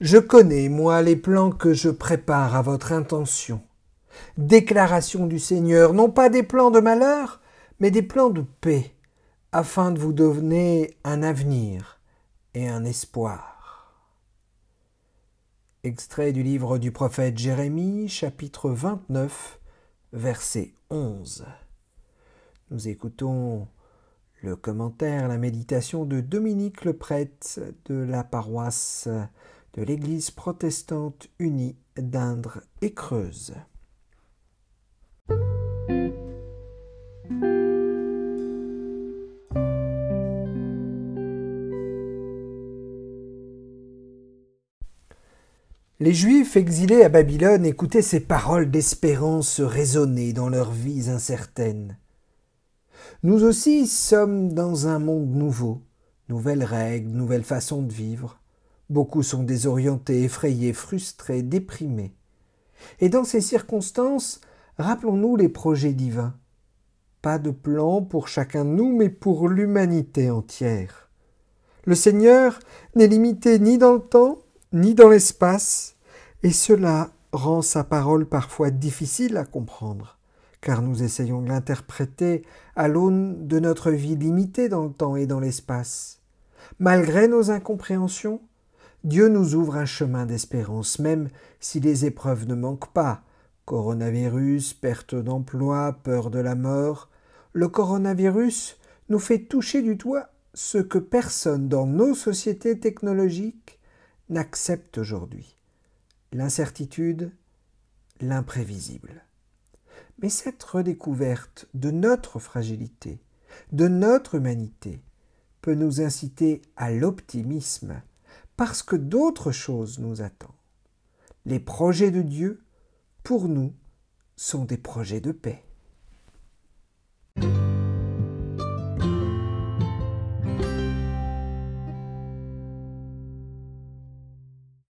Je connais, moi, les plans que je prépare à votre intention. Déclaration du Seigneur, non pas des plans de malheur, mais des plans de paix, afin de vous donner un avenir et un espoir. Extrait du livre du prophète Jérémie, chapitre 29, verset 11. Nous écoutons le commentaire, la méditation de Dominique le prêtre de la paroisse de l'Église protestante unie d'Indre et Creuse. Les Juifs exilés à Babylone écoutaient ces paroles d'espérance résonner dans leurs vies incertaines. Nous aussi sommes dans un monde nouveau, nouvelles règles, nouvelles façons de vivre. Beaucoup sont désorientés, effrayés, frustrés, déprimés. Et dans ces circonstances, rappelons-nous les projets divins. Pas de plan pour chacun de nous, mais pour l'humanité entière. Le Seigneur n'est limité ni dans le temps, ni dans l'espace, et cela rend sa parole parfois difficile à comprendre, car nous essayons de l'interpréter à l'aune de notre vie limitée dans le temps et dans l'espace. Malgré nos incompréhensions, Dieu nous ouvre un chemin d'espérance, même si les épreuves ne manquent pas. Coronavirus, perte d'emploi, peur de la mort. Le coronavirus nous fait toucher du doigt ce que personne dans nos sociétés technologiques n'accepte aujourd'hui. L'incertitude, l'imprévisible. Mais cette redécouverte de notre fragilité, de notre humanité, peut nous inciter à l'optimisme, parce que d'autres choses nous attendent. Les projets de Dieu, pour nous, sont des projets de paix.